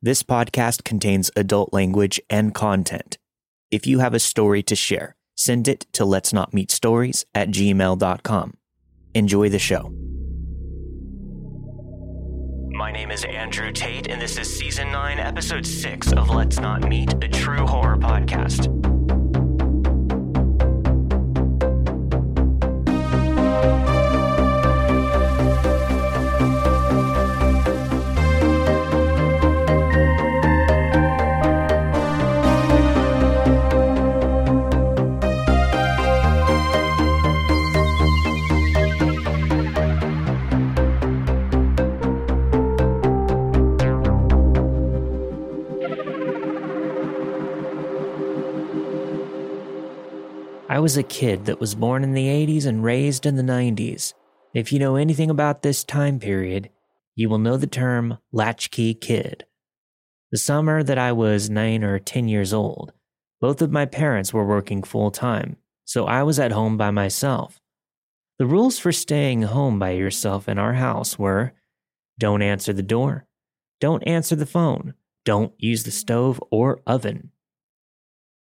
This podcast contains adult language and content. If you have a story to share, send it to let's not meet stories at gmail.com. Enjoy the show. My name is Andrew Tate, and this is season 9, episode 6 of Let's Not Meet, a true horror podcast. Was a kid that was born in the 80s and raised in the 90s. If you know anything about this time period, you will know the term latchkey kid. The summer that I was 9 or 10 years old, both of my parents were working full time, so I was at home by myself. The rules for staying home by yourself in our house were don't answer the door, don't answer the phone, don't use the stove or oven.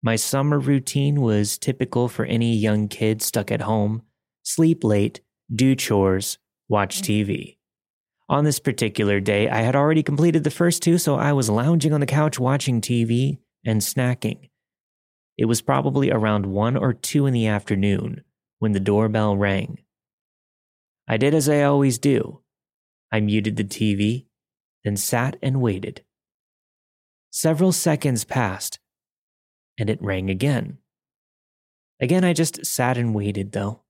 My summer routine was typical for any young kid stuck at home sleep late, do chores, watch mm. TV. On this particular day, I had already completed the first two, so I was lounging on the couch watching TV and snacking. It was probably around 1 or 2 in the afternoon when the doorbell rang. I did as I always do. I muted the TV, then sat and waited. Several seconds passed and it rang again. Again, I just sat and waited, though.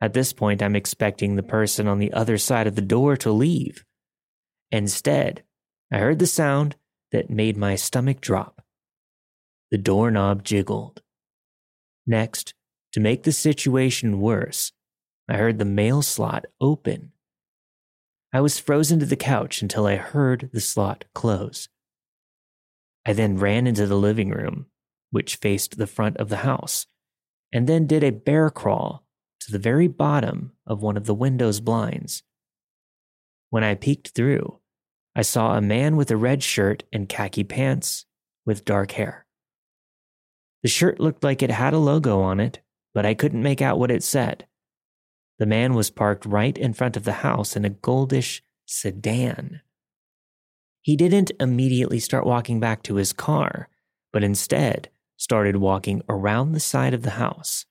At this point, I'm expecting the person on the other side of the door to leave. Instead, I heard the sound that made my stomach drop. The doorknob jiggled. Next, to make the situation worse, I heard the mail slot open. I was frozen to the couch until I heard the slot close. I then ran into the living room, which faced the front of the house, and then did a bear crawl to the very bottom of one of the window's blinds. When I peeked through, I saw a man with a red shirt and khaki pants with dark hair. The shirt looked like it had a logo on it, but I couldn't make out what it said. The man was parked right in front of the house in a goldish sedan. He didn't immediately start walking back to his car, but instead started walking around the side of the house.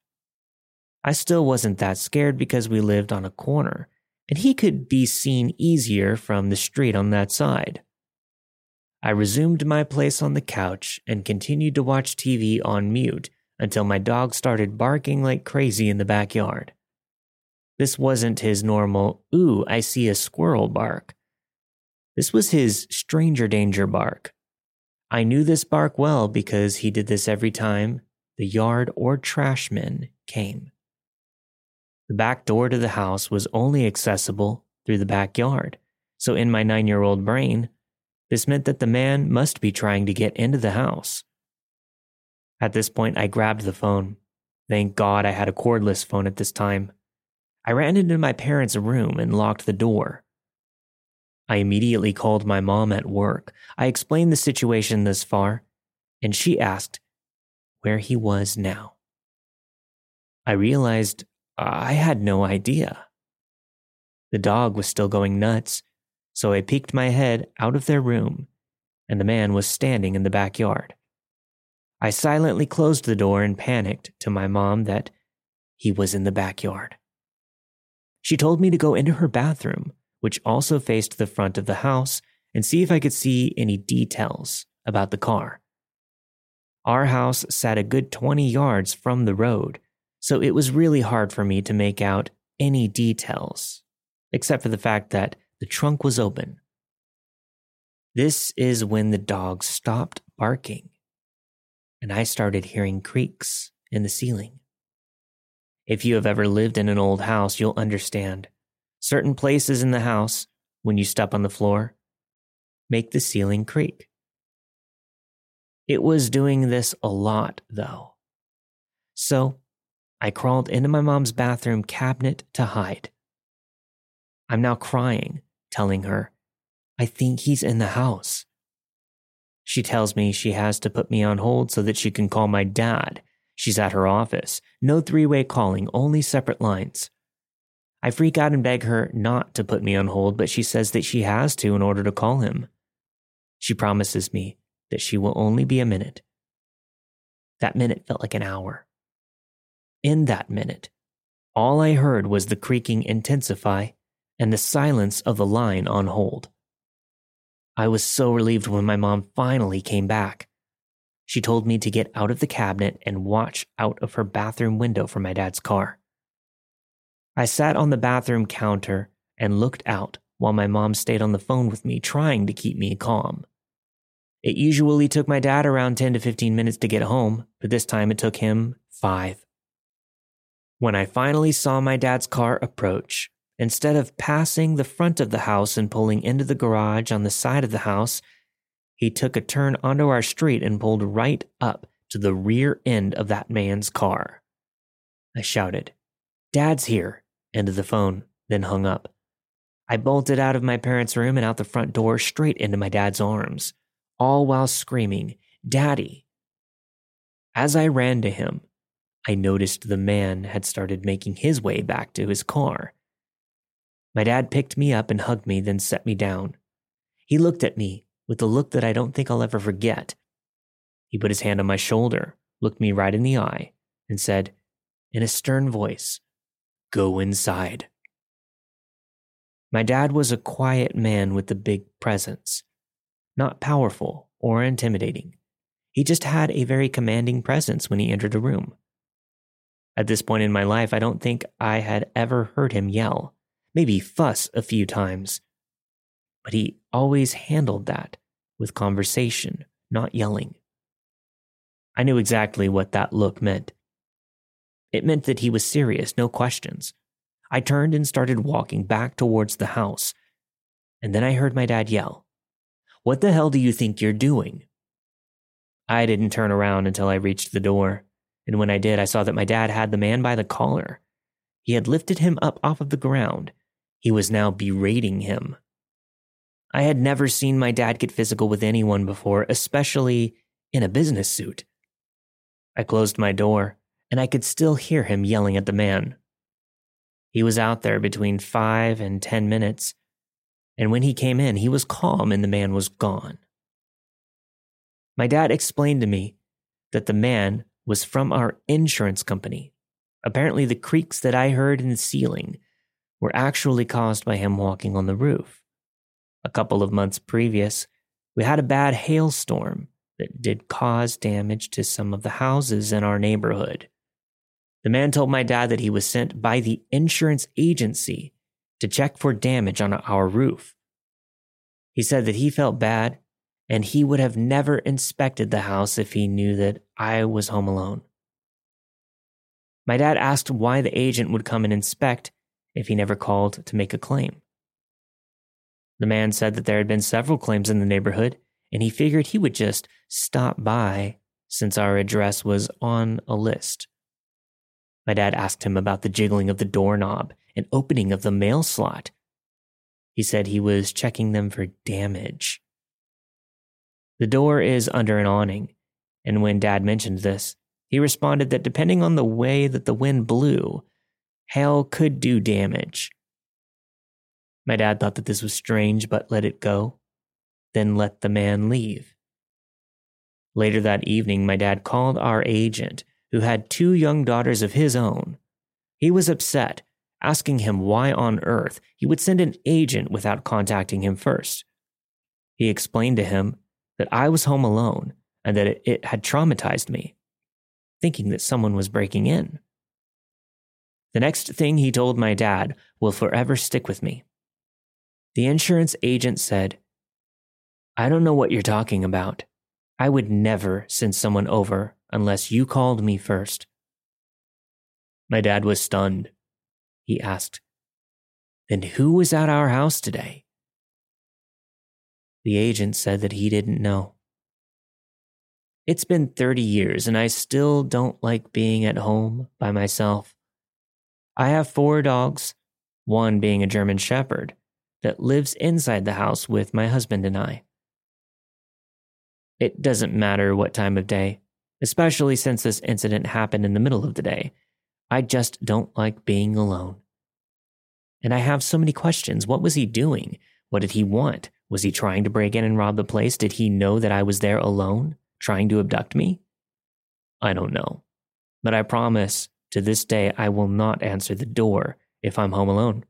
I still wasn't that scared because we lived on a corner, and he could be seen easier from the street on that side. I resumed my place on the couch and continued to watch TV on mute until my dog started barking like crazy in the backyard. This wasn't his normal, ooh, I see a squirrel bark. This was his stranger danger bark. I knew this bark well because he did this every time the yard or trashman came. The back door to the house was only accessible through the backyard, so in my nine year old brain, this meant that the man must be trying to get into the house. At this point, I grabbed the phone. Thank God I had a cordless phone at this time. I ran into my parents' room and locked the door. I immediately called my mom at work. I explained the situation thus far, and she asked where he was now. I realized uh, I had no idea. The dog was still going nuts, so I peeked my head out of their room, and the man was standing in the backyard. I silently closed the door and panicked to my mom that he was in the backyard. She told me to go into her bathroom which also faced the front of the house, and see if I could see any details about the car. Our house sat a good 20 yards from the road, so it was really hard for me to make out any details, except for the fact that the trunk was open. This is when the dog stopped barking, and I started hearing creaks in the ceiling. If you have ever lived in an old house, you'll understand certain places in the house, when you step on the floor, make the ceiling creak. It was doing this a lot, though. So I crawled into my mom's bathroom cabinet to hide. I'm now crying, telling her, I think he's in the house. She tells me she has to put me on hold so that she can call my dad. She's at her office. No three way calling, only separate lines. I freak out and beg her not to put me on hold, but she says that she has to in order to call him. She promises me that she will only be a minute. That minute felt like an hour. In that minute, all I heard was the creaking intensify and the silence of the line on hold. I was so relieved when my mom finally came back. She told me to get out of the cabinet and watch out of her bathroom window for my dad's car. I sat on the bathroom counter and looked out while my mom stayed on the phone with me, trying to keep me calm. It usually took my dad around 10 to 15 minutes to get home, but this time it took him five. When I finally saw my dad's car approach, instead of passing the front of the house and pulling into the garage on the side of the house, he took a turn onto our street and pulled right up to the rear end of that man's car. I shouted, Dad's here into the phone, then hung up. I bolted out of my parents' room and out the front door straight into my dad's arms, all while screaming, Daddy. As I ran to him, I noticed the man had started making his way back to his car. My dad picked me up and hugged me, then set me down. He looked at me with a look that I don't think I'll ever forget. He put his hand on my shoulder, looked me right in the eye, and said, in a stern voice, Go inside. My dad was a quiet man with a big presence, not powerful or intimidating. He just had a very commanding presence when he entered a room. At this point in my life, I don't think I had ever heard him yell, maybe fuss a few times. But he always handled that with conversation, not yelling. I knew exactly what that look meant. It meant that he was serious, no questions. I turned and started walking back towards the house. And then I heard my dad yell, What the hell do you think you're doing? I didn't turn around until I reached the door. And when I did, I saw that my dad had the man by the collar. He had lifted him up off of the ground. He was now berating him. I had never seen my dad get physical with anyone before, especially in a business suit. I closed my door and I could still hear him yelling at the man. He was out there between five and ten minutes, and when he came in, he was calm and the man was gone. My dad explained to me that the man was from our insurance company. Apparently, the creaks that I heard in the ceiling were actually caused by him walking on the roof. A couple of months previous, we had a bad hailstorm that did cause damage to some of the houses in our neighborhood. The man told my dad that he was sent by the insurance agency to check for damage on our roof. He said that he felt bad and he would have never inspected the house if he knew that I was home alone. My dad asked why the agent would come and inspect if he never called to make a claim. The man said that there had been several claims in the neighborhood, and he figured he would just stop by since our address was on a list. My dad asked him about the jiggling of the doorknob and opening of the mail slot. He said he was checking them for damage. The door is under an awning, and when dad mentioned this, he responded that depending on the way that the wind blew, hail could do damage. My dad thought that this was strange, but let it go, then let the man leave. Later that evening, my dad called our agent who had two young daughters of his own. He was upset, asking him why on earth he would send an agent without contacting him first. He explained to him that I was home alone and that it, had traumatized me, thinking that someone was breaking in. The next thing he told my dad will forever stick with me. The insurance agent said, I don't know what you're talking about. I would never send someone over unless you called me first. My dad was stunned. He asked, Then who was at our house today? The agent said that he didn't know. It's been 30 years and I still don't like being at home by myself. I have four dogs, one being a German Shepherd, that lives inside the house with my husband and I. It doesn't matter what time of day, especially since this incident happened in the middle of the day. I just don't like being alone. And I have so many questions. What was he doing? What did he want? Was he trying to break in and rob the place? Did he know that I was there alone, trying to abduct me? I don't know. But I promise to this day I will not answer the door if I'm home alone.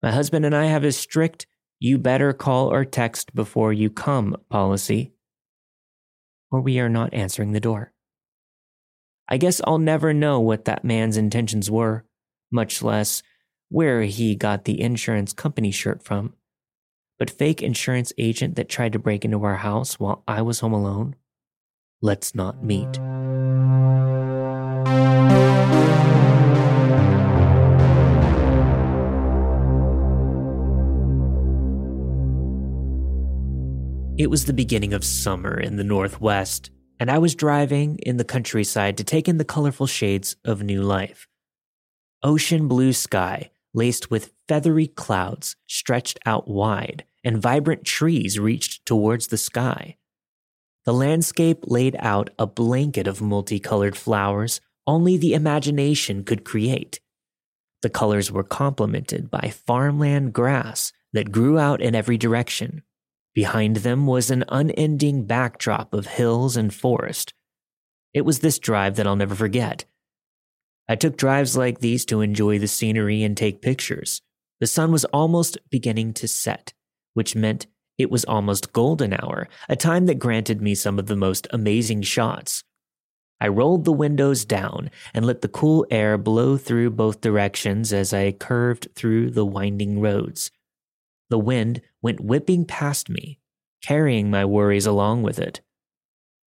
My husband and I have a strict you better call or text before you come policy, or we are not answering the door. I guess I'll never know what that man's intentions were, much less where he got the insurance company shirt from. But fake insurance agent that tried to break into our house while I was home alone? Let's not meet. It was the beginning of summer in the Northwest, and I was driving in the countryside to take in the colorful shades of new life. Ocean blue sky, laced with feathery clouds stretched out wide, and vibrant trees reached towards the sky. The landscape laid out a blanket of multicolored flowers only the imagination could create. The colors were complemented by farmland grass that grew out in every direction Behind them was an unending backdrop of hills and forest. It was this drive that I'll never forget. I took drives like these to enjoy the scenery and take pictures. The sun was almost beginning to set, which meant it was almost golden hour, a time that granted me some of the most amazing shots. I rolled the windows down and let the cool air blow through both directions as I curved through the winding roads. The wind went whipping past me, carrying my worries along with it.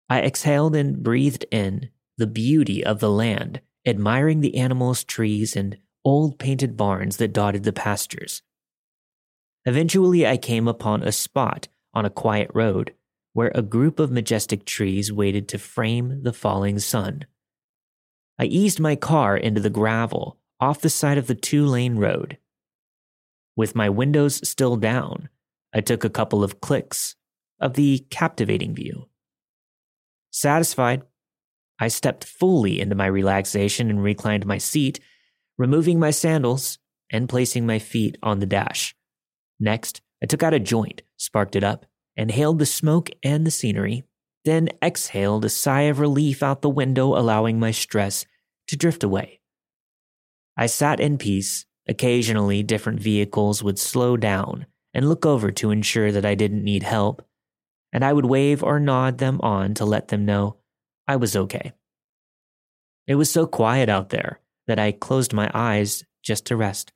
I exhaled and breathed in the beauty of the land, admiring the animals, trees, and old painted barns that dotted the pastures. Eventually, I came upon a spot on a quiet road where a group of majestic trees waited to frame the falling sun. I eased my car into the gravel off the side of the two lane road with my windows still down, I took a couple of clicks of the captivating view. Satisfied, I stepped fully into my relaxation and reclined my seat, removing my sandals and placing my feet on the dash. Next, I took out a joint, sparked it up, inhaled the smoke and the scenery, then exhaled a sigh of relief out the window, allowing my stress to drift away. I sat in peace Occasionally, different vehicles would slow down and look over to ensure that I didn't need help, and I would wave or nod them on to let them know I was okay. It was so quiet out there that I closed my eyes just to rest.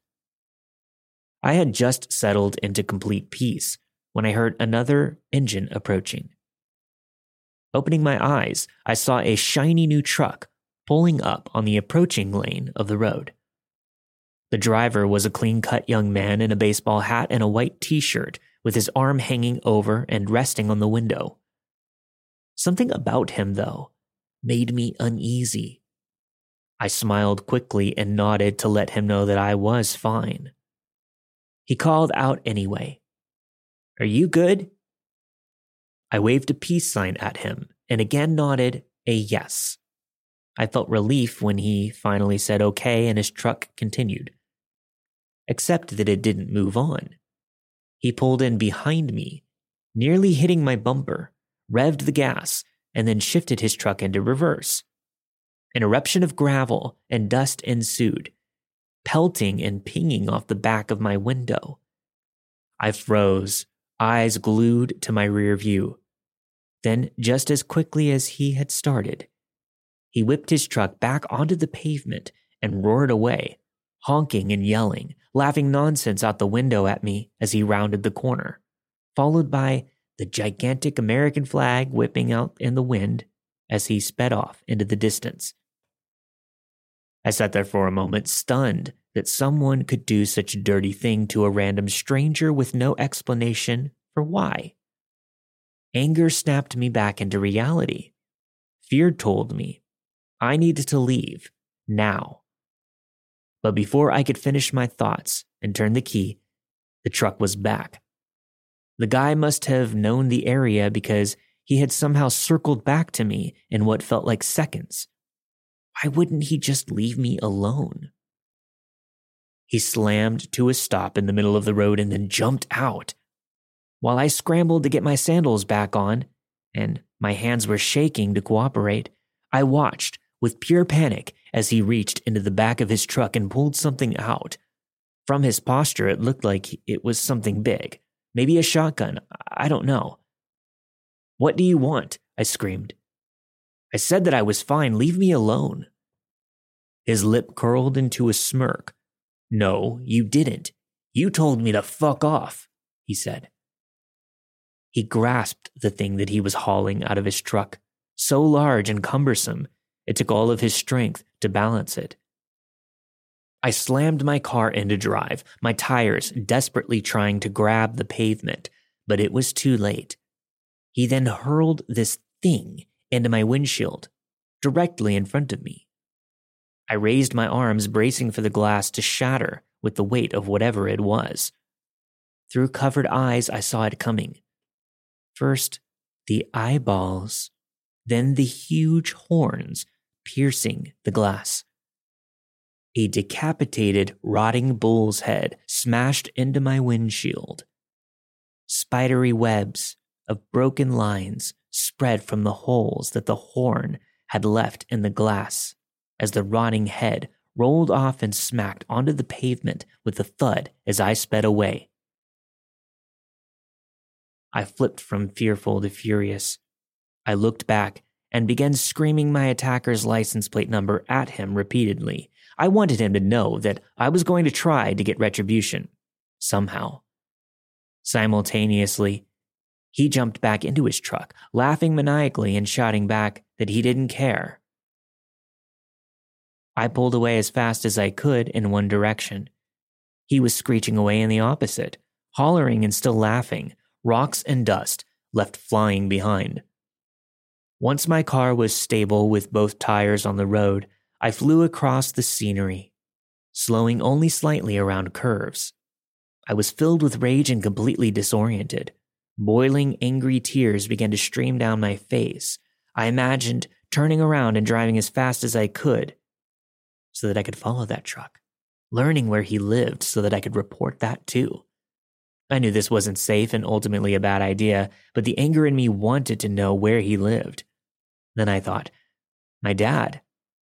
I had just settled into complete peace when I heard another engine approaching. Opening my eyes, I saw a shiny new truck pulling up on the approaching lane of the road. The driver was a clean cut young man in a baseball hat and a white t shirt, with his arm hanging over and resting on the window. Something about him, though, made me uneasy. I smiled quickly and nodded to let him know that I was fine. He called out anyway. Are you good? I waved a peace sign at him and again nodded a yes. I felt relief when he finally said okay and his truck continued except that it didn't move on. He pulled in behind me, nearly hitting my bumper, revved the gas, and then shifted his truck into reverse. An eruption of gravel and dust ensued, pelting and pinging off the back of my window. I froze, eyes glued to my rear view. Then, just as quickly as he had started, he whipped his truck back onto the pavement and roared away, honking and yelling, laughing nonsense out the window at me as he rounded the corner, followed by the gigantic American flag whipping out in the wind as he sped off into the distance. I sat there for a moment, stunned that someone could do such a dirty thing to a random stranger with no explanation for why. Anger snapped me back into reality. Fear told me I needed to leave now. But before I could finish my thoughts and turn the key, the truck was back. The guy must have known the area because he had somehow circled back to me in what felt like seconds. Why wouldn't he just leave me alone? He slammed to a stop in the middle of the road and then jumped out. While I scrambled to get my sandals back on, and my hands were shaking to cooperate, I watched with pure panic as he reached into the back of his truck and pulled something out. From his posture, it looked like it was something big. Maybe a shotgun. I don't know. What do you want? I screamed. I said that I was fine. Leave me alone. His lip curled into a smirk. No, you didn't. You told me to fuck off, he said. He grasped the thing that he was hauling out of his truck, so large and cumbersome, it took all of his strength to balance it. I slammed my car into drive, my tires desperately trying to grab the pavement, but it was too late. He then hurled this thing into my windshield, directly in front of me. I raised my arms, bracing for the glass to shatter with the weight of whatever it was. Through covered eyes, I saw it coming. First, the eyeballs, then the huge horns piercing the glass. A decapitated, rotting bull's head smashed into my windshield. Spidery webs of broken lines spread from the holes that the horn had left in the glass as the rotting head rolled off and smacked onto the pavement with a thud as I sped away. I flipped from fearful to furious. I looked back and began screaming my attacker's license plate number at him repeatedly. I wanted him to know that I was going to try to get retribution, somehow. Simultaneously, he jumped back into his truck, laughing maniacally and shouting back that he didn't care. I pulled away as fast as I could in one direction. He was screeching away in the opposite, hollering and still laughing, rocks and dust left flying behind. Once my car was stable with both tires on the road, I flew across the scenery, slowing only slightly around curves. I was filled with rage and completely disoriented. Boiling, angry tears began to stream down my face. I imagined turning around and driving as fast as I could so that I could follow that truck, learning where he lived so that I could report that too. I knew this wasn't safe and ultimately a bad idea, but the anger in me wanted to know where he lived. Then I thought, my dad.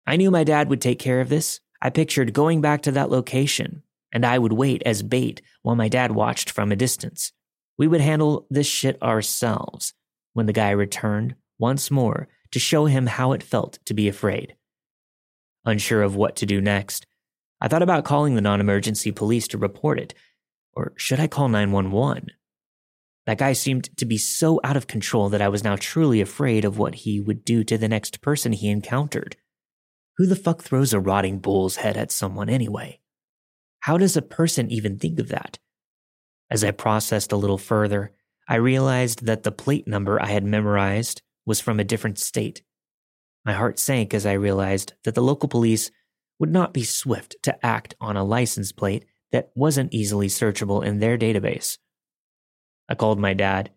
I knew my dad would take care of this. I pictured going back to that location, and I would wait as bait while my dad watched from a distance. We would handle this shit ourselves when the guy returned once more to show him how it felt to be afraid. Unsure of what to do next, I thought about calling the non emergency police to report it, or should I call 911? That guy seemed to be so out of control that I was now truly afraid of what he would do to the next person he encountered. Who the fuck throws a rotting bull's head at someone anyway? How does a person even think of that? As I processed a little further, I realized that the plate number I had memorized was from a different state. My heart sank as I realized that the local police would not be swift to act on a license plate that wasn't easily searchable in their database. I called my dad.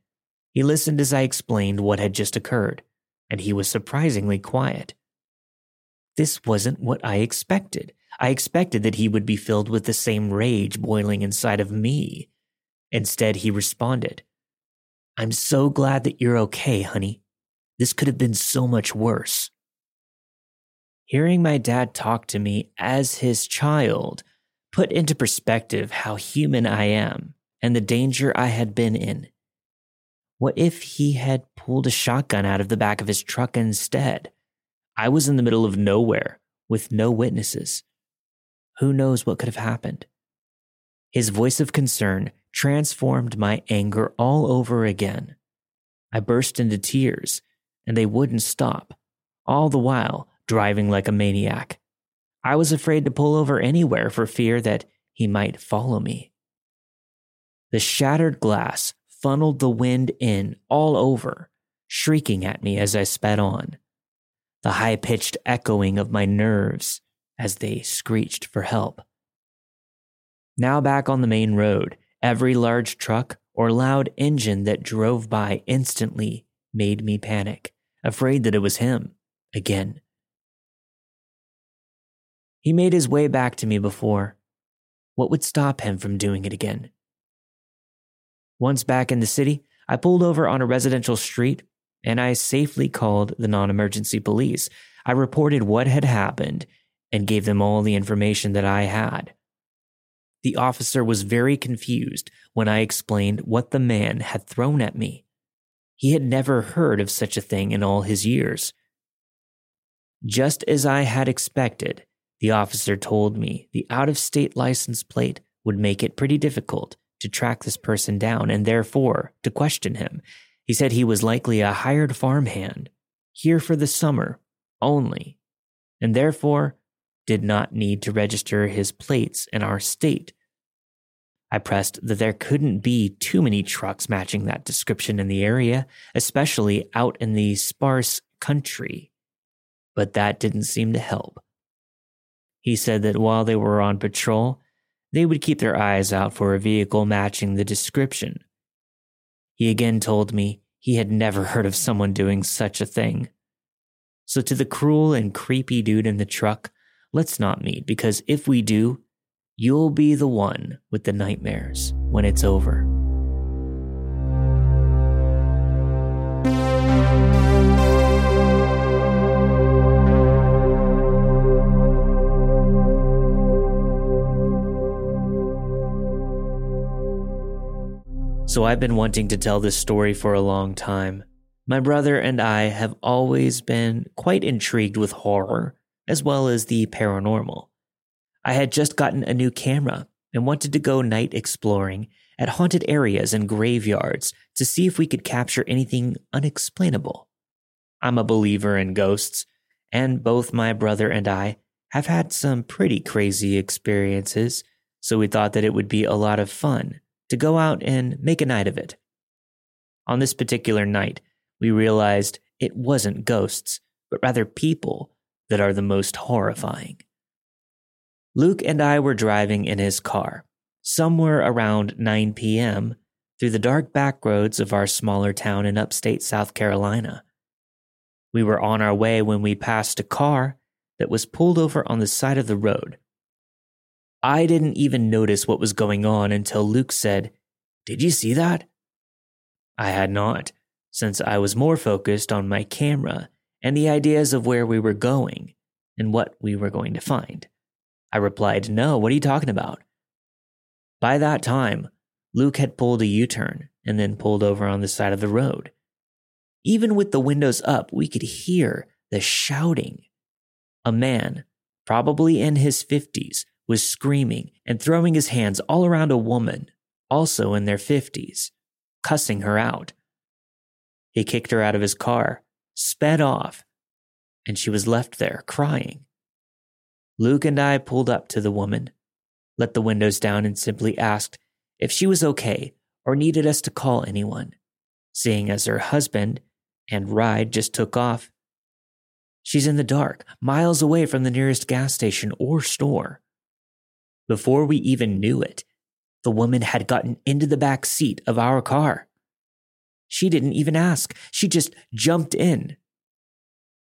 He listened as I explained what had just occurred, and he was surprisingly quiet. This wasn't what I expected. I expected that he would be filled with the same rage boiling inside of me. Instead, he responded, I'm so glad that you're okay, honey. This could have been so much worse. Hearing my dad talk to me as his child put into perspective how human I am and the danger I had been in. What if he had pulled a shotgun out of the back of his truck instead? I was in the middle of nowhere with no witnesses. Who knows what could have happened? His voice of concern transformed my anger all over again. I burst into tears, and they wouldn't stop, all the while driving like a maniac. I was afraid to pull over anywhere for fear that he might follow me. The shattered glass funneled the wind in all over, shrieking at me as I sped on. The high pitched echoing of my nerves as they screeched for help. Now back on the main road, every large truck or loud engine that drove by instantly made me panic, afraid that it was him again. He made his way back to me before. What would stop him from doing it again? Once back in the city, I pulled over on a residential street and I safely called the non emergency police. I reported what had happened and gave them all the information that I had. The officer was very confused when I explained what the man had thrown at me. He had never heard of such a thing in all his years. Just as I had expected, the officer told me the out of state license plate would make it pretty difficult to track this person down and therefore to question him. He said he was likely a hired farmhand, here for the summer only, and therefore did not need to register his plates in our state. I pressed that there couldn't be too many trucks matching that description in the area, especially out in the sparse country. But that didn't seem to help. He said that while they were on patrol, they would keep their eyes out for a vehicle matching the description. He again told me he had never heard of someone doing such a thing. So, to the cruel and creepy dude in the truck, let's not meet because if we do, you'll be the one with the nightmares when it's over. So I've been wanting to tell this story for a long time. My brother and I have always been quite intrigued with horror, as well as the paranormal. I had just gotten a new camera and wanted to go night exploring at haunted areas and graveyards to see if we could capture anything unexplainable. I'm a believer in ghosts, and both my brother and I have had some pretty crazy experiences, so we thought that it would be a lot of fun to go out and make a night of it. On this particular night, we realized it wasn't ghosts, but rather people that are the most horrifying. Luke and I were driving in his car, somewhere around 9 p.m., through the dark back roads of our smaller town in upstate South Carolina. We were on our way when we passed a car that was pulled over on the side of the road I didn't even notice what was going on until Luke said, Did you see that? I had not, since I was more focused on my camera and the ideas of where we were going and what we were going to find. I replied, No, what are you talking about? By that time, Luke had pulled a U turn and then pulled over on the side of the road. Even with the windows up, we could hear the shouting. A man, probably in his 50s, was screaming and throwing his hands all around a woman, also in their 50s, cussing her out. He kicked her out of his car, sped off, and she was left there crying. Luke and I pulled up to the woman, let the windows down, and simply asked if she was okay or needed us to call anyone, seeing as her husband and ride just took off. She's in the dark, miles away from the nearest gas station or store. Before we even knew it, the woman had gotten into the back seat of our car. She didn't even ask, she just jumped in.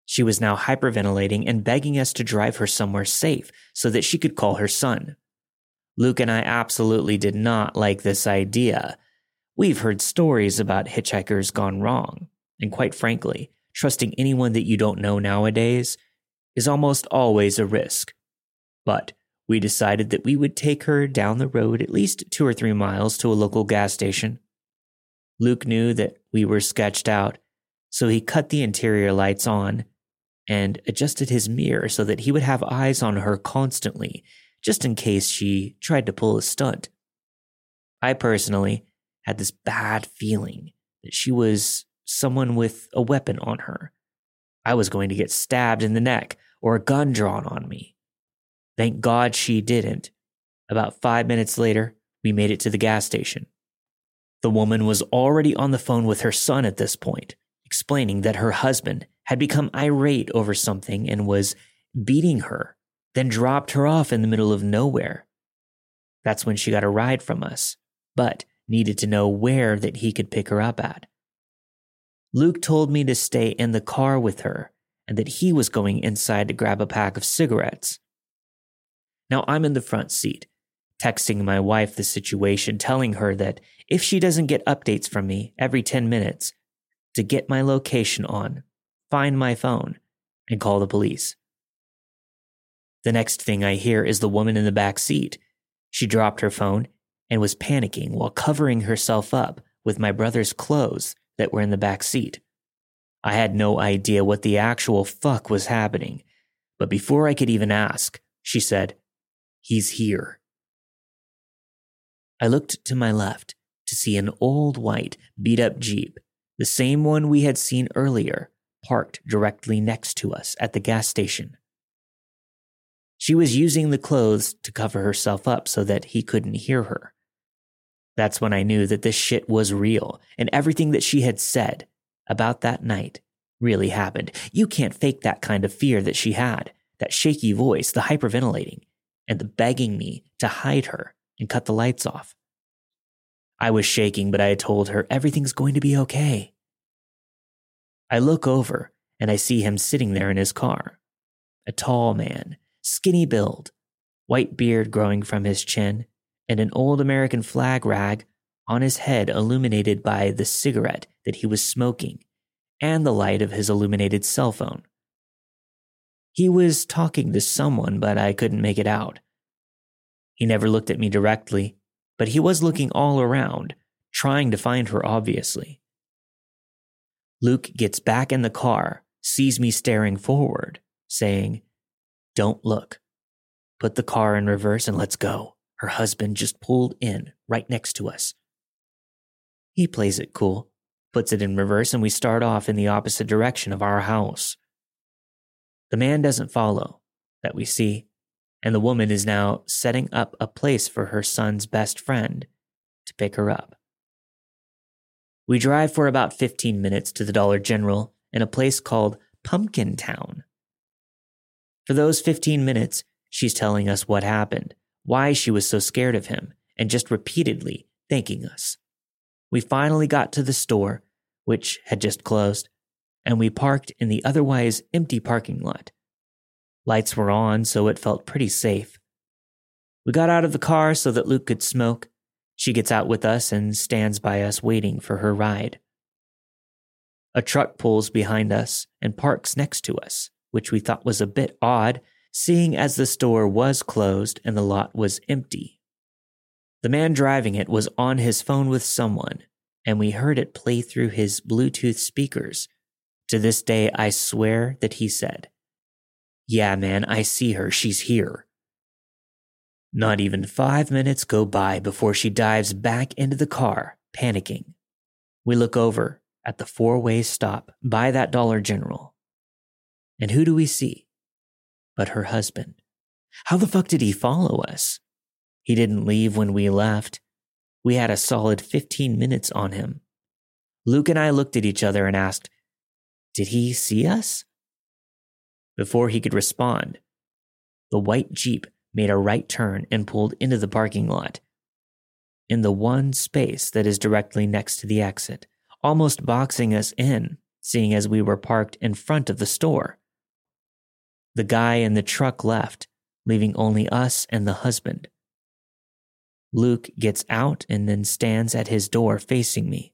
She was now hyperventilating and begging us to drive her somewhere safe so that she could call her son. Luke and I absolutely did not like this idea. We've heard stories about hitchhikers gone wrong, and quite frankly, trusting anyone that you don't know nowadays is almost always a risk. But we decided that we would take her down the road at least two or three miles to a local gas station. Luke knew that we were sketched out, so he cut the interior lights on and adjusted his mirror so that he would have eyes on her constantly, just in case she tried to pull a stunt. I personally had this bad feeling that she was someone with a weapon on her. I was going to get stabbed in the neck or a gun drawn on me. Thank God she didn't. About five minutes later, we made it to the gas station. The woman was already on the phone with her son at this point, explaining that her husband had become irate over something and was beating her, then dropped her off in the middle of nowhere. That's when she got a ride from us, but needed to know where that he could pick her up at. Luke told me to stay in the car with her and that he was going inside to grab a pack of cigarettes. Now I'm in the front seat, texting my wife the situation, telling her that if she doesn't get updates from me every 10 minutes, to get my location on, find my phone, and call the police. The next thing I hear is the woman in the back seat. She dropped her phone and was panicking while covering herself up with my brother's clothes that were in the back seat. I had no idea what the actual fuck was happening, but before I could even ask, she said, He's here. I looked to my left to see an old white, beat up Jeep, the same one we had seen earlier, parked directly next to us at the gas station. She was using the clothes to cover herself up so that he couldn't hear her. That's when I knew that this shit was real and everything that she had said about that night really happened. You can't fake that kind of fear that she had, that shaky voice, the hyperventilating, and the begging me to hide her and cut the lights off. I was shaking, but I had told her everything's going to be okay. I look over and I see him sitting there in his car. A tall man, skinny build, white beard growing from his chin, and an old American flag rag on his head illuminated by the cigarette that he was smoking and the light of his illuminated cell phone. He was talking to someone, but I couldn't make it out. He never looked at me directly, but he was looking all around, trying to find her, obviously. Luke gets back in the car, sees me staring forward, saying, Don't look. Put the car in reverse and let's go. Her husband just pulled in right next to us. He plays it cool, puts it in reverse, and we start off in the opposite direction of our house. The man doesn't follow, that we see, and the woman is now setting up a place for her son's best friend to pick her up. We drive for about 15 minutes to the Dollar General in a place called Pumpkintown. For those 15 minutes, she's telling us what happened, why she was so scared of him, and just repeatedly thanking us. We finally got to the store, which had just closed, and we parked in the otherwise empty parking lot. Lights were on, so it felt pretty safe. We got out of the car so that Luke could smoke. She gets out with us and stands by us waiting for her ride. A truck pulls behind us and parks next to us, which we thought was a bit odd, seeing as the store was closed and the lot was empty. The man driving it was on his phone with someone, and we heard it play through his Bluetooth speakers. To this day, I swear that he said, Yeah, man, I see her. She's here. Not even five minutes go by before she dives back into the car, panicking. We look over at the four way stop by that Dollar General. And who do we see? But her husband. How the fuck did he follow us? He didn't leave when we left. We had a solid 15 minutes on him. Luke and I looked at each other and asked, Did he see us? Before he could respond, the white Jeep made a right turn and pulled into the parking lot. In the one space that is directly next to the exit, almost boxing us in, seeing as we were parked in front of the store. The guy in the truck left, leaving only us and the husband. Luke gets out and then stands at his door facing me.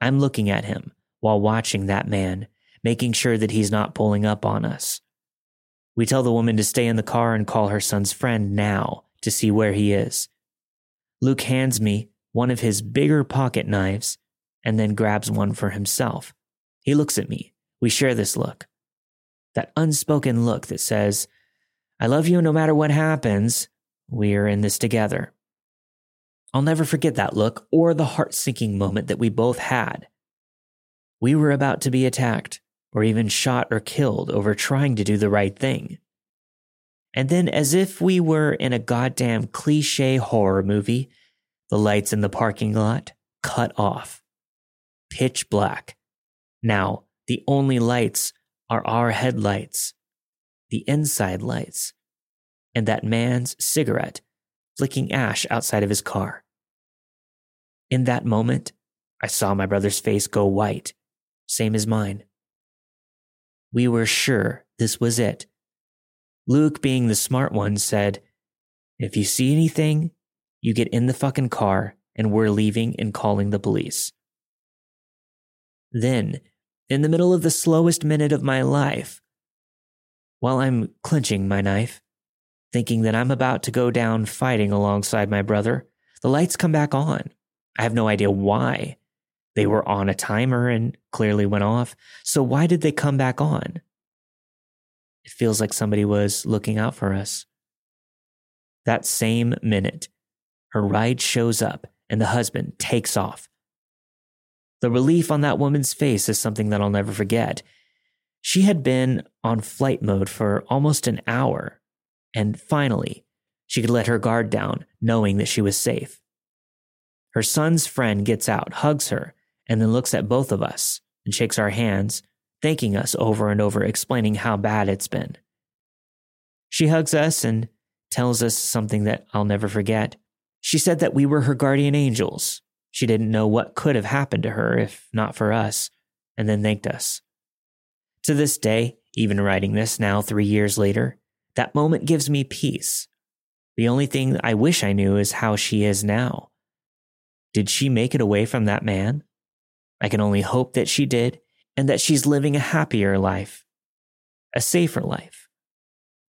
I'm looking at him while watching that man, making sure that he's not pulling up on us. We tell the woman to stay in the car and call her son's friend now to see where he is. Luke hands me one of his bigger pocket knives and then grabs one for himself. He looks at me. We share this look. That unspoken look that says, I love you no matter what happens. We're in this together. I'll never forget that look or the heart sinking moment that we both had. We were about to be attacked, or even shot or killed over trying to do the right thing. And then, as if we were in a goddamn cliche horror movie, the lights in the parking lot cut off. Pitch black. Now, the only lights are our headlights, the inside lights, and that man's cigarette flicking ash outside of his car. In that moment, I saw my brother's face go white same as mine. We were sure this was it. Luke, being the smart one, said, If you see anything, you get in the fucking car and we're leaving and calling the police. Then, in the middle of the slowest minute of my life, while I'm clenching my knife, thinking that I'm about to go down fighting alongside my brother, the lights come back on. I have no idea why. They were on a timer and clearly went off. So why did they come back on? It feels like somebody was looking out for us. That same minute, her ride shows up and the husband takes off. The relief on that woman's face is something that I'll never forget. She had been on flight mode for almost an hour, and finally, she could let her guard down, knowing that she was safe. Her son's friend gets out, hugs her, and then looks at both of us and shakes our hands, thanking us over and over, explaining how bad it's been. She hugs us and tells us something that I'll never forget. She said that we were her guardian angels. She didn't know what could have happened to her if not for us, and then thanked us. To this day, even writing this now three years later, that moment gives me peace. The only thing I wish I knew is how she is now. Did she make it away from that man? I can only hope that she did and that she's living a happier life, a safer life.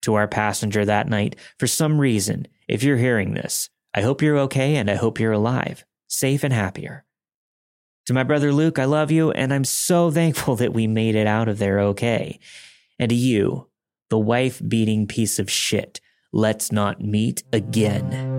To our passenger that night, for some reason, if you're hearing this, I hope you're okay and I hope you're alive, safe and happier. To my brother Luke, I love you and I'm so thankful that we made it out of there okay. And to you, the wife beating piece of shit, let's not meet again.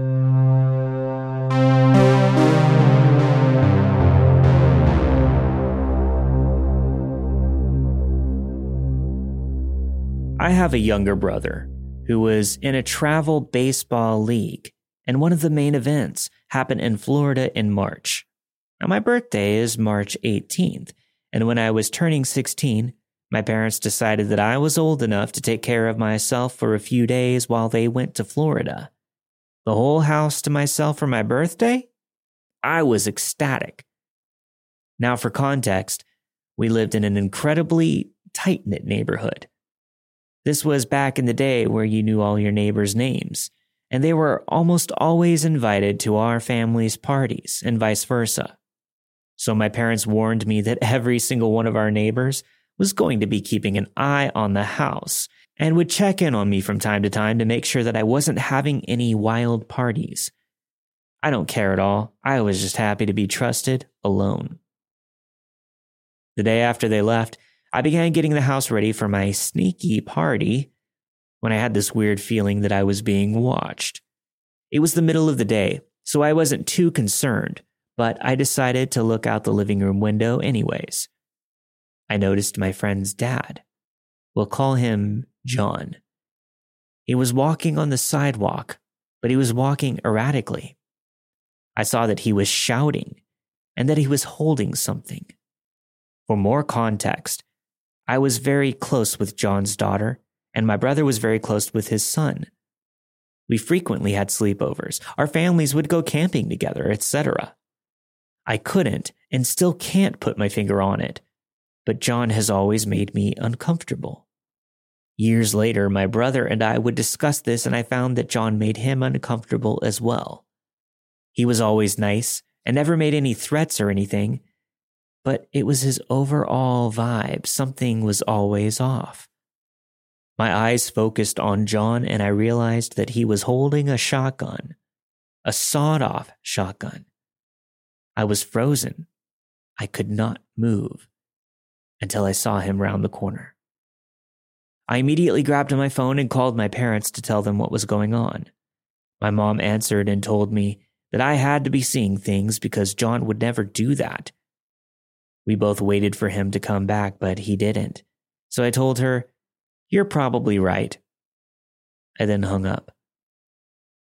I have a younger brother who was in a travel baseball league, and one of the main events happened in Florida in March. Now, my birthday is March 18th, and when I was turning 16, my parents decided that I was old enough to take care of myself for a few days while they went to Florida. The whole house to myself for my birthday? I was ecstatic. Now, for context, we lived in an incredibly tight knit neighborhood. This was back in the day where you knew all your neighbors' names, and they were almost always invited to our family's parties and vice versa. So my parents warned me that every single one of our neighbors was going to be keeping an eye on the house and would check in on me from time to time to make sure that I wasn't having any wild parties. I don't care at all. I was just happy to be trusted alone. The day after they left, I began getting the house ready for my sneaky party when I had this weird feeling that I was being watched. It was the middle of the day, so I wasn't too concerned, but I decided to look out the living room window anyways. I noticed my friend's dad. We'll call him John. He was walking on the sidewalk, but he was walking erratically. I saw that he was shouting and that he was holding something. For more context, I was very close with John's daughter, and my brother was very close with his son. We frequently had sleepovers. Our families would go camping together, etc. I couldn't and still can't put my finger on it, but John has always made me uncomfortable. Years later, my brother and I would discuss this, and I found that John made him uncomfortable as well. He was always nice and never made any threats or anything, but it was his overall vibe. Something was always off. My eyes focused on John and I realized that he was holding a shotgun, a sawed off shotgun. I was frozen. I could not move until I saw him round the corner. I immediately grabbed my phone and called my parents to tell them what was going on. My mom answered and told me that I had to be seeing things because John would never do that. We both waited for him to come back, but he didn't. So I told her, You're probably right. I then hung up.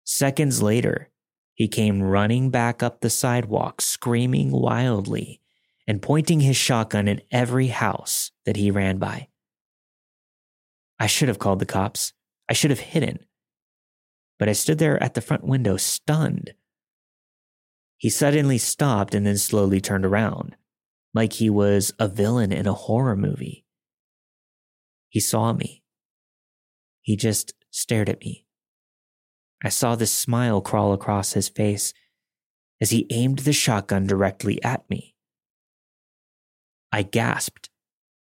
Seconds later, he came running back up the sidewalk, screaming wildly and pointing his shotgun at every house that he ran by. I should have called the cops. I should have hidden. But I stood there at the front window, stunned. He suddenly stopped and then slowly turned around. Like he was a villain in a horror movie. He saw me. He just stared at me. I saw the smile crawl across his face as he aimed the shotgun directly at me. I gasped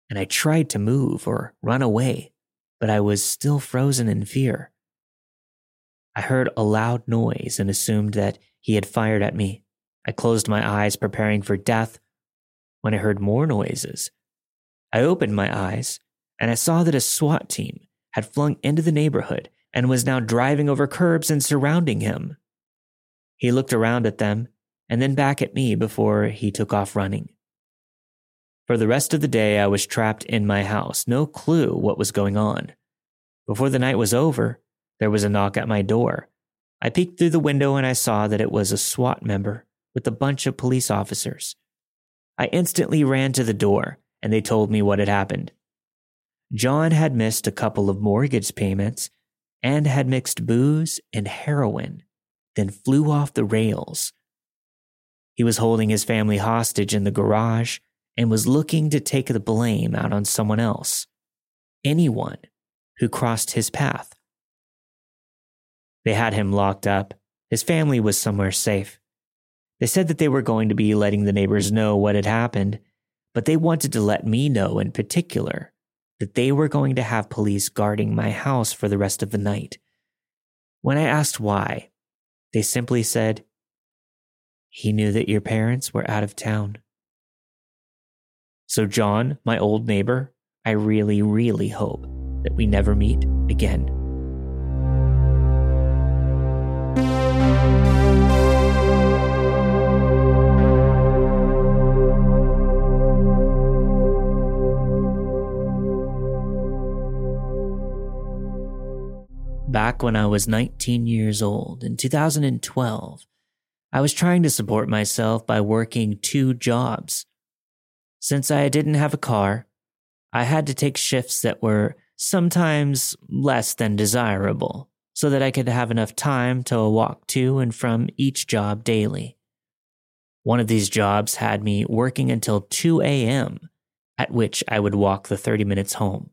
and I tried to move or run away, but I was still frozen in fear. I heard a loud noise and assumed that he had fired at me. I closed my eyes, preparing for death, when I heard more noises. I opened my eyes and I saw that a SWAT team had flung into the neighborhood and was now driving over curbs and surrounding him. He looked around at them and then back at me before he took off running. For the rest of the day, I was trapped in my house, no clue what was going on. Before the night was over, there was a knock at my door. I peeked through the window and I saw that it was a SWAT member with a bunch of police officers. I instantly ran to the door and they told me what had happened. John had missed a couple of mortgage payments and had mixed booze and heroin, then flew off the rails. He was holding his family hostage in the garage and was looking to take the blame out on someone else, anyone who crossed his path. They had him locked up. His family was somewhere safe. They said that they were going to be letting the neighbors know what had happened, but they wanted to let me know in particular that they were going to have police guarding my house for the rest of the night. When I asked why, they simply said, He knew that your parents were out of town. So, John, my old neighbor, I really, really hope that we never meet again. Back when I was 19 years old in 2012, I was trying to support myself by working two jobs. Since I didn't have a car, I had to take shifts that were sometimes less than desirable so that I could have enough time to walk to and from each job daily. One of these jobs had me working until 2 a.m., at which I would walk the 30 minutes home.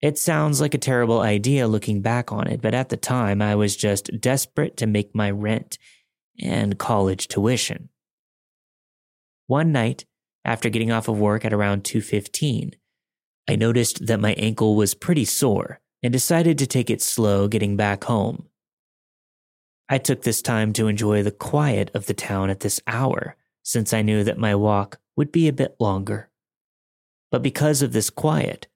It sounds like a terrible idea looking back on it, but at the time I was just desperate to make my rent and college tuition. One night, after getting off of work at around 2:15, I noticed that my ankle was pretty sore and decided to take it slow getting back home. I took this time to enjoy the quiet of the town at this hour, since I knew that my walk would be a bit longer. But because of this quiet,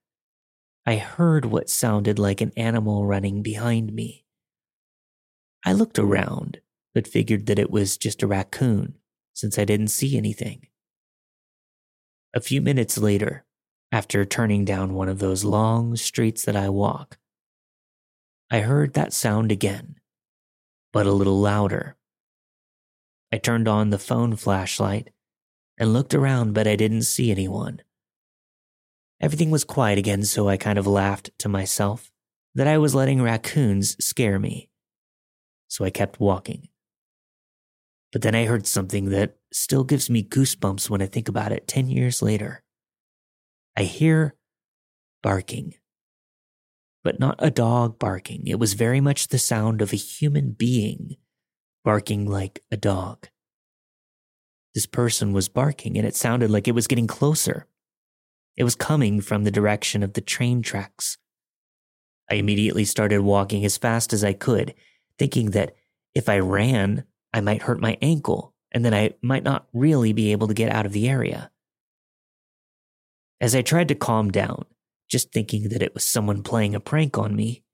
I heard what sounded like an animal running behind me. I looked around, but figured that it was just a raccoon, since I didn't see anything. A few minutes later, after turning down one of those long streets that I walk, I heard that sound again, but a little louder. I turned on the phone flashlight and looked around, but I didn't see anyone. Everything was quiet again, so I kind of laughed to myself that I was letting raccoons scare me. So I kept walking. But then I heard something that still gives me goosebumps when I think about it 10 years later. I hear barking. But not a dog barking. It was very much the sound of a human being barking like a dog. This person was barking and it sounded like it was getting closer. It was coming from the direction of the train tracks. I immediately started walking as fast as I could, thinking that if I ran, I might hurt my ankle and then I might not really be able to get out of the area. As I tried to calm down, just thinking that it was someone playing a prank on me,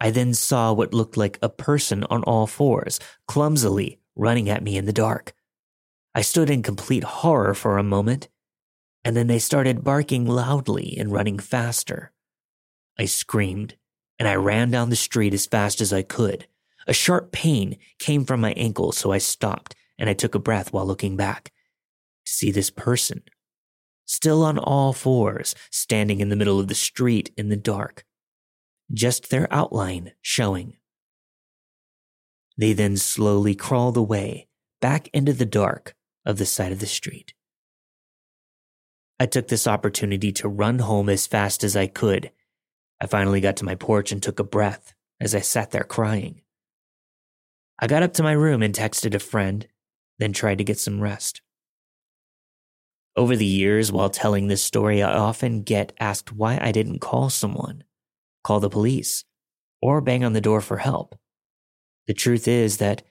I then saw what looked like a person on all fours, clumsily running at me in the dark. I stood in complete horror for a moment and then they started barking loudly and running faster. I screamed, and I ran down the street as fast as I could. A sharp pain came from my ankle, so I stopped and I took a breath while looking back to see this person, still on all fours, standing in the middle of the street in the dark, just their outline showing. They then slowly crawled away back into the dark of the side of the street. I took this opportunity to run home as fast as I could. I finally got to my porch and took a breath as I sat there crying. I got up to my room and texted a friend, then tried to get some rest. Over the years, while telling this story, I often get asked why I didn't call someone, call the police, or bang on the door for help. The truth is that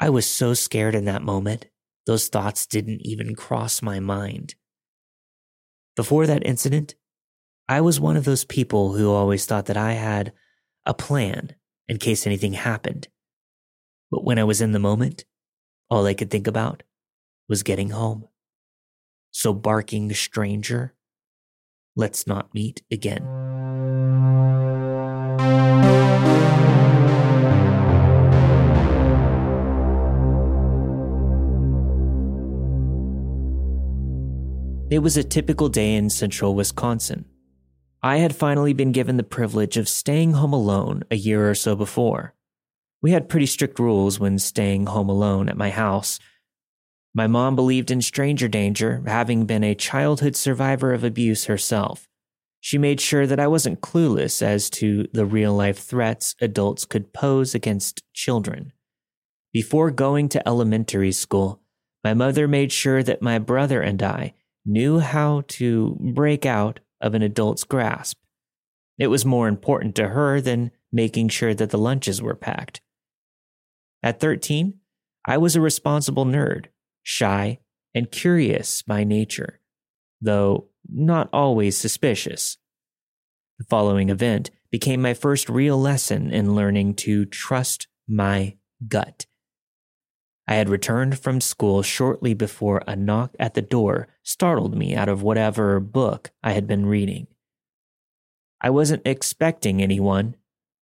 I was so scared in that moment, those thoughts didn't even cross my mind. Before that incident, I was one of those people who always thought that I had a plan in case anything happened. But when I was in the moment, all I could think about was getting home. So, barking stranger, let's not meet again. It was a typical day in central Wisconsin. I had finally been given the privilege of staying home alone a year or so before. We had pretty strict rules when staying home alone at my house my mom believed in stranger danger, having been a childhood survivor of abuse herself. She made sure that I wasn't clueless as to the real life threats adults could pose against children. Before going to elementary school, my mother made sure that my brother and I knew how to break out of an adult's grasp. It was more important to her than making sure that the lunches were packed. At 13, I was a responsible nerd shy, and curious by nature, though not always suspicious. The following event became my first real lesson in learning to trust my gut. I had returned from school shortly before a knock at the door startled me out of whatever book I had been reading. I wasn't expecting anyone,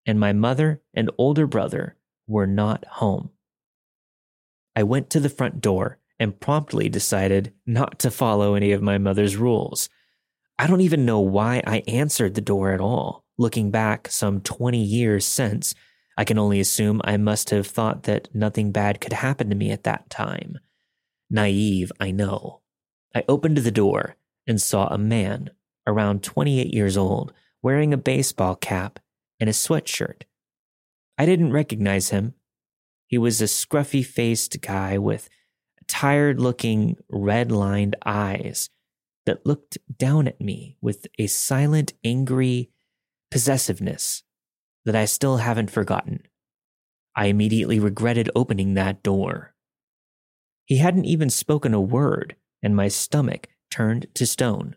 and my mother and older brother were not home. I went to the front door and promptly decided not to follow any of my mother's rules. I don't even know why I answered the door at all. Looking back some 20 years since, I can only assume I must have thought that nothing bad could happen to me at that time. Naive, I know. I opened the door and saw a man, around 28 years old, wearing a baseball cap and a sweatshirt. I didn't recognize him. He was a scruffy faced guy with tired looking, red lined eyes that looked down at me with a silent, angry possessiveness that I still haven't forgotten. I immediately regretted opening that door. He hadn't even spoken a word, and my stomach turned to stone.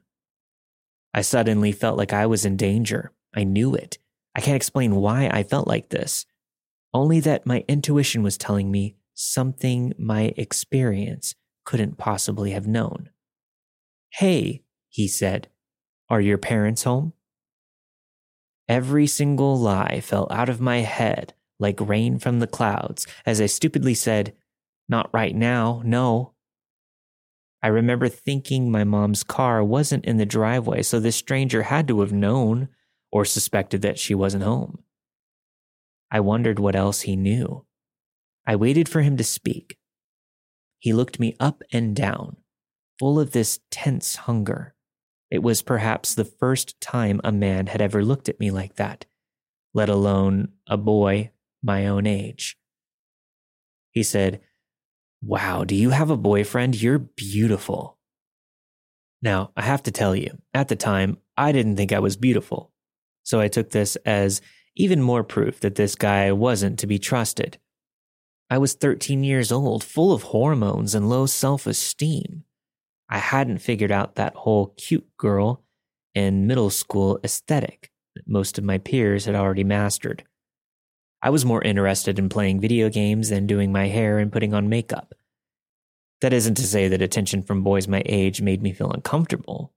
I suddenly felt like I was in danger. I knew it. I can't explain why I felt like this, only that my intuition was telling me something my experience couldn't possibly have known. Hey, he said, are your parents home? Every single lie fell out of my head like rain from the clouds as I stupidly said, Not right now, no. I remember thinking my mom's car wasn't in the driveway, so this stranger had to have known or suspected that she wasn't home. I wondered what else he knew. I waited for him to speak. He looked me up and down, full of this tense hunger. It was perhaps the first time a man had ever looked at me like that, let alone a boy my own age. He said, Wow, do you have a boyfriend? You're beautiful. Now, I have to tell you, at the time, I didn't think I was beautiful. So I took this as even more proof that this guy wasn't to be trusted. I was 13 years old, full of hormones and low self esteem. I hadn't figured out that whole cute girl in middle school aesthetic that most of my peers had already mastered. I was more interested in playing video games than doing my hair and putting on makeup. That isn't to say that attention from boys my age made me feel uncomfortable.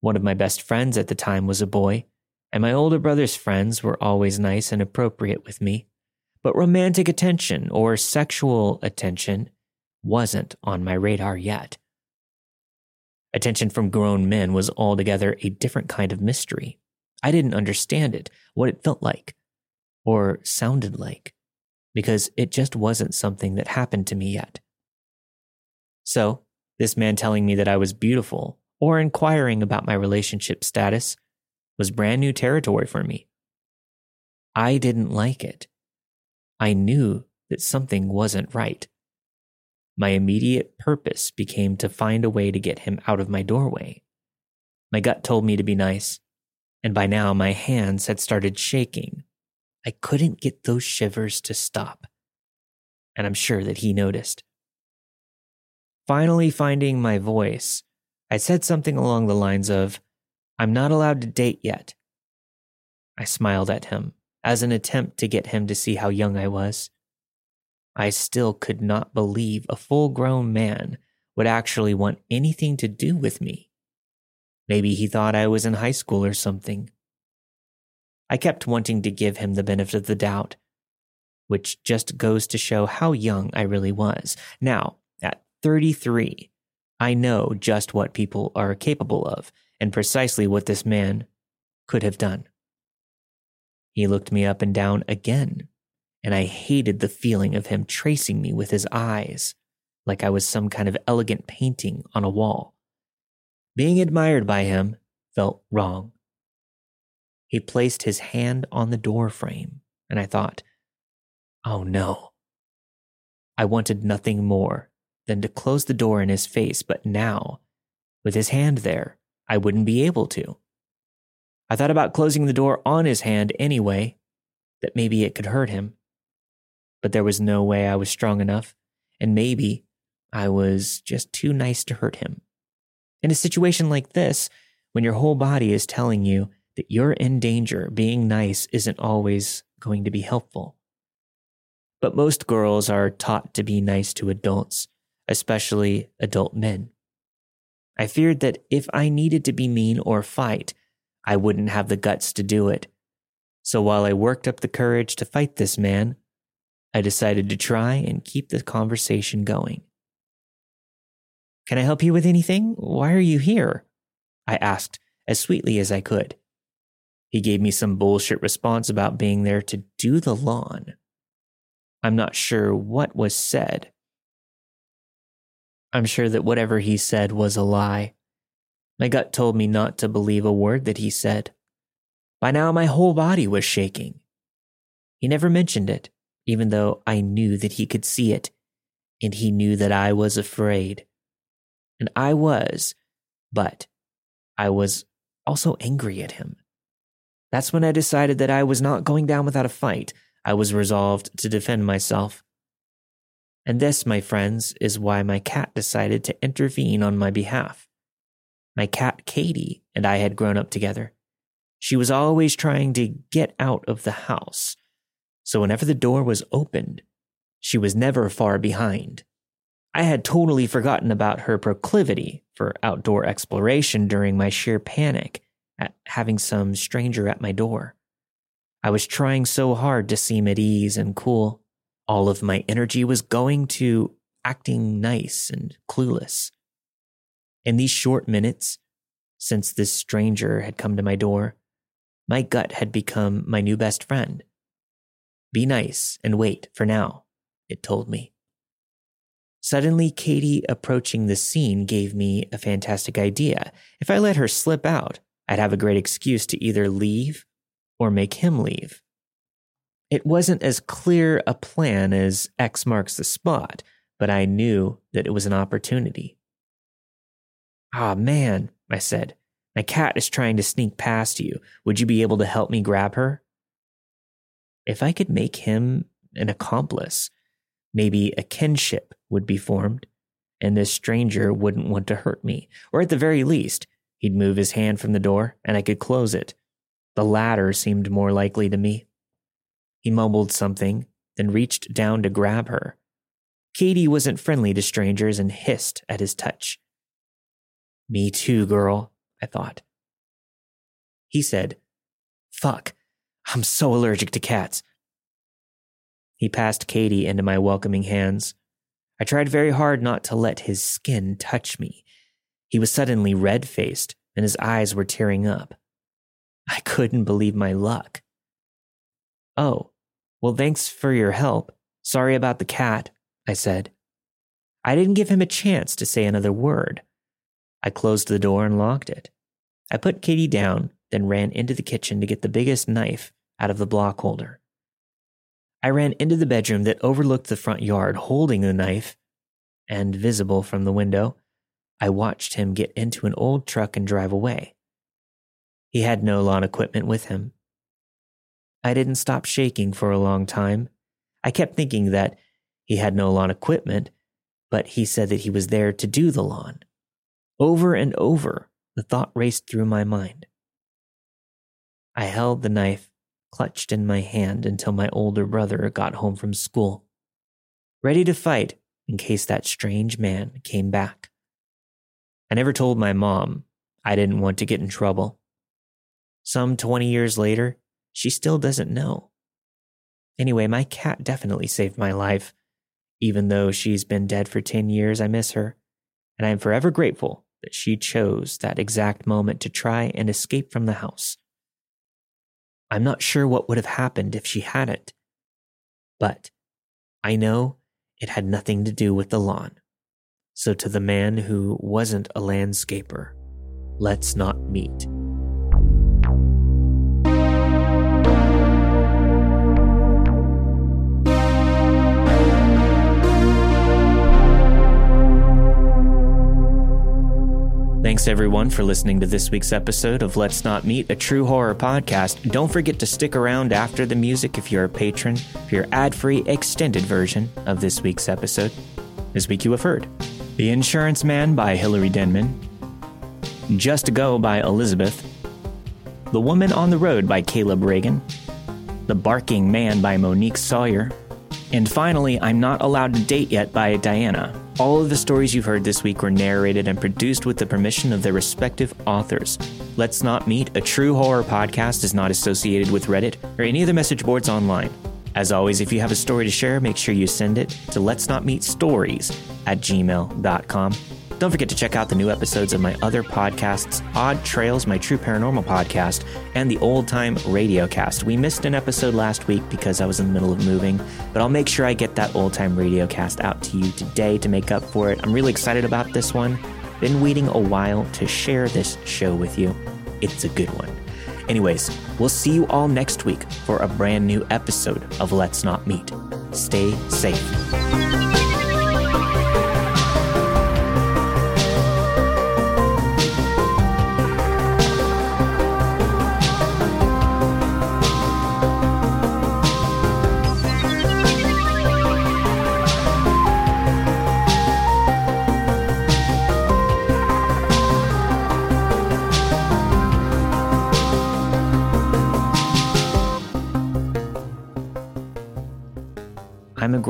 One of my best friends at the time was a boy, and my older brother's friends were always nice and appropriate with me but romantic attention or sexual attention wasn't on my radar yet. Attention from grown men was altogether a different kind of mystery. I didn't understand it, what it felt like, or sounded like, because it just wasn't something that happened to me yet. So, this man telling me that I was beautiful or inquiring about my relationship status was brand new territory for me. I didn't like it. I knew that something wasn't right. My immediate purpose became to find a way to get him out of my doorway. My gut told me to be nice, and by now my hands had started shaking. I couldn't get those shivers to stop, and I'm sure that he noticed. Finally, finding my voice, I said something along the lines of, I'm not allowed to date yet. I smiled at him as an attempt to get him to see how young I was. I still could not believe a full grown man would actually want anything to do with me. Maybe he thought I was in high school or something. I kept wanting to give him the benefit of the doubt, which just goes to show how young I really was. Now, at 33, I know just what people are capable of and precisely what this man could have done. He looked me up and down again, and I hated the feeling of him tracing me with his eyes, like I was some kind of elegant painting on a wall. Being admired by him felt wrong. He placed his hand on the door frame, and I thought, oh no. I wanted nothing more than to close the door in his face, but now, with his hand there, I wouldn't be able to. I thought about closing the door on his hand anyway, that maybe it could hurt him. But there was no way I was strong enough, and maybe I was just too nice to hurt him. In a situation like this, when your whole body is telling you that you're in danger, being nice isn't always going to be helpful. But most girls are taught to be nice to adults, especially adult men. I feared that if I needed to be mean or fight, I wouldn't have the guts to do it. So while I worked up the courage to fight this man, I decided to try and keep the conversation going. Can I help you with anything? Why are you here? I asked as sweetly as I could. He gave me some bullshit response about being there to do the lawn. I'm not sure what was said. I'm sure that whatever he said was a lie. My gut told me not to believe a word that he said. By now, my whole body was shaking. He never mentioned it, even though I knew that he could see it, and he knew that I was afraid. And I was, but I was also angry at him. That's when I decided that I was not going down without a fight. I was resolved to defend myself. And this, my friends, is why my cat decided to intervene on my behalf. My cat Katie and I had grown up together. She was always trying to get out of the house, so whenever the door was opened, she was never far behind. I had totally forgotten about her proclivity for outdoor exploration during my sheer panic at having some stranger at my door. I was trying so hard to seem at ease and cool. All of my energy was going to acting nice and clueless. In these short minutes, since this stranger had come to my door, my gut had become my new best friend. Be nice and wait for now, it told me. Suddenly, Katie approaching the scene gave me a fantastic idea. If I let her slip out, I'd have a great excuse to either leave or make him leave. It wasn't as clear a plan as X marks the spot, but I knew that it was an opportunity. Ah, man, I said, my cat is trying to sneak past you. Would you be able to help me grab her? If I could make him an accomplice, maybe a kinship would be formed, and this stranger wouldn't want to hurt me. Or at the very least, he'd move his hand from the door and I could close it. The latter seemed more likely to me. He mumbled something, then reached down to grab her. Katie wasn't friendly to strangers and hissed at his touch. Me too, girl, I thought. He said, Fuck, I'm so allergic to cats. He passed Katie into my welcoming hands. I tried very hard not to let his skin touch me. He was suddenly red faced and his eyes were tearing up. I couldn't believe my luck. Oh, well, thanks for your help. Sorry about the cat, I said. I didn't give him a chance to say another word. I closed the door and locked it. I put Katie down, then ran into the kitchen to get the biggest knife out of the block holder. I ran into the bedroom that overlooked the front yard holding the knife, and visible from the window, I watched him get into an old truck and drive away. He had no lawn equipment with him. I didn't stop shaking for a long time. I kept thinking that he had no lawn equipment, but he said that he was there to do the lawn. Over and over, the thought raced through my mind. I held the knife clutched in my hand until my older brother got home from school, ready to fight in case that strange man came back. I never told my mom I didn't want to get in trouble. Some 20 years later, she still doesn't know. Anyway, my cat definitely saved my life. Even though she's been dead for 10 years, I miss her, and I am forever grateful that she chose that exact moment to try and escape from the house. I'm not sure what would have happened if she hadn't, but I know it had nothing to do with the lawn. So, to the man who wasn't a landscaper, let's not meet. Thanks everyone for listening to this week's episode of Let's Not Meet, a true horror podcast. Don't forget to stick around after the music if you're a patron for your ad free extended version of this week's episode. This week you have heard The Insurance Man by Hillary Denman, Just to Go by Elizabeth, The Woman on the Road by Caleb Ragan, The Barking Man by Monique Sawyer, and finally, I'm Not Allowed to Date Yet by Diana. All of the stories you've heard this week were narrated and produced with the permission of their respective authors. Let's Not Meet, a true horror podcast, is not associated with Reddit or any of the message boards online. As always, if you have a story to share, make sure you send it to let's not meet stories at gmail.com. Don't forget to check out the new episodes of my other podcasts, Odd Trails, my true paranormal podcast, and the Old Time Radiocast. We missed an episode last week because I was in the middle of moving, but I'll make sure I get that Old Time Radiocast out to you today to make up for it. I'm really excited about this one. Been waiting a while to share this show with you. It's a good one. Anyways, we'll see you all next week for a brand new episode of Let's Not Meet. Stay safe.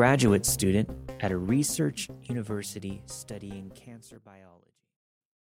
Graduate student at a research university studying cancer biology.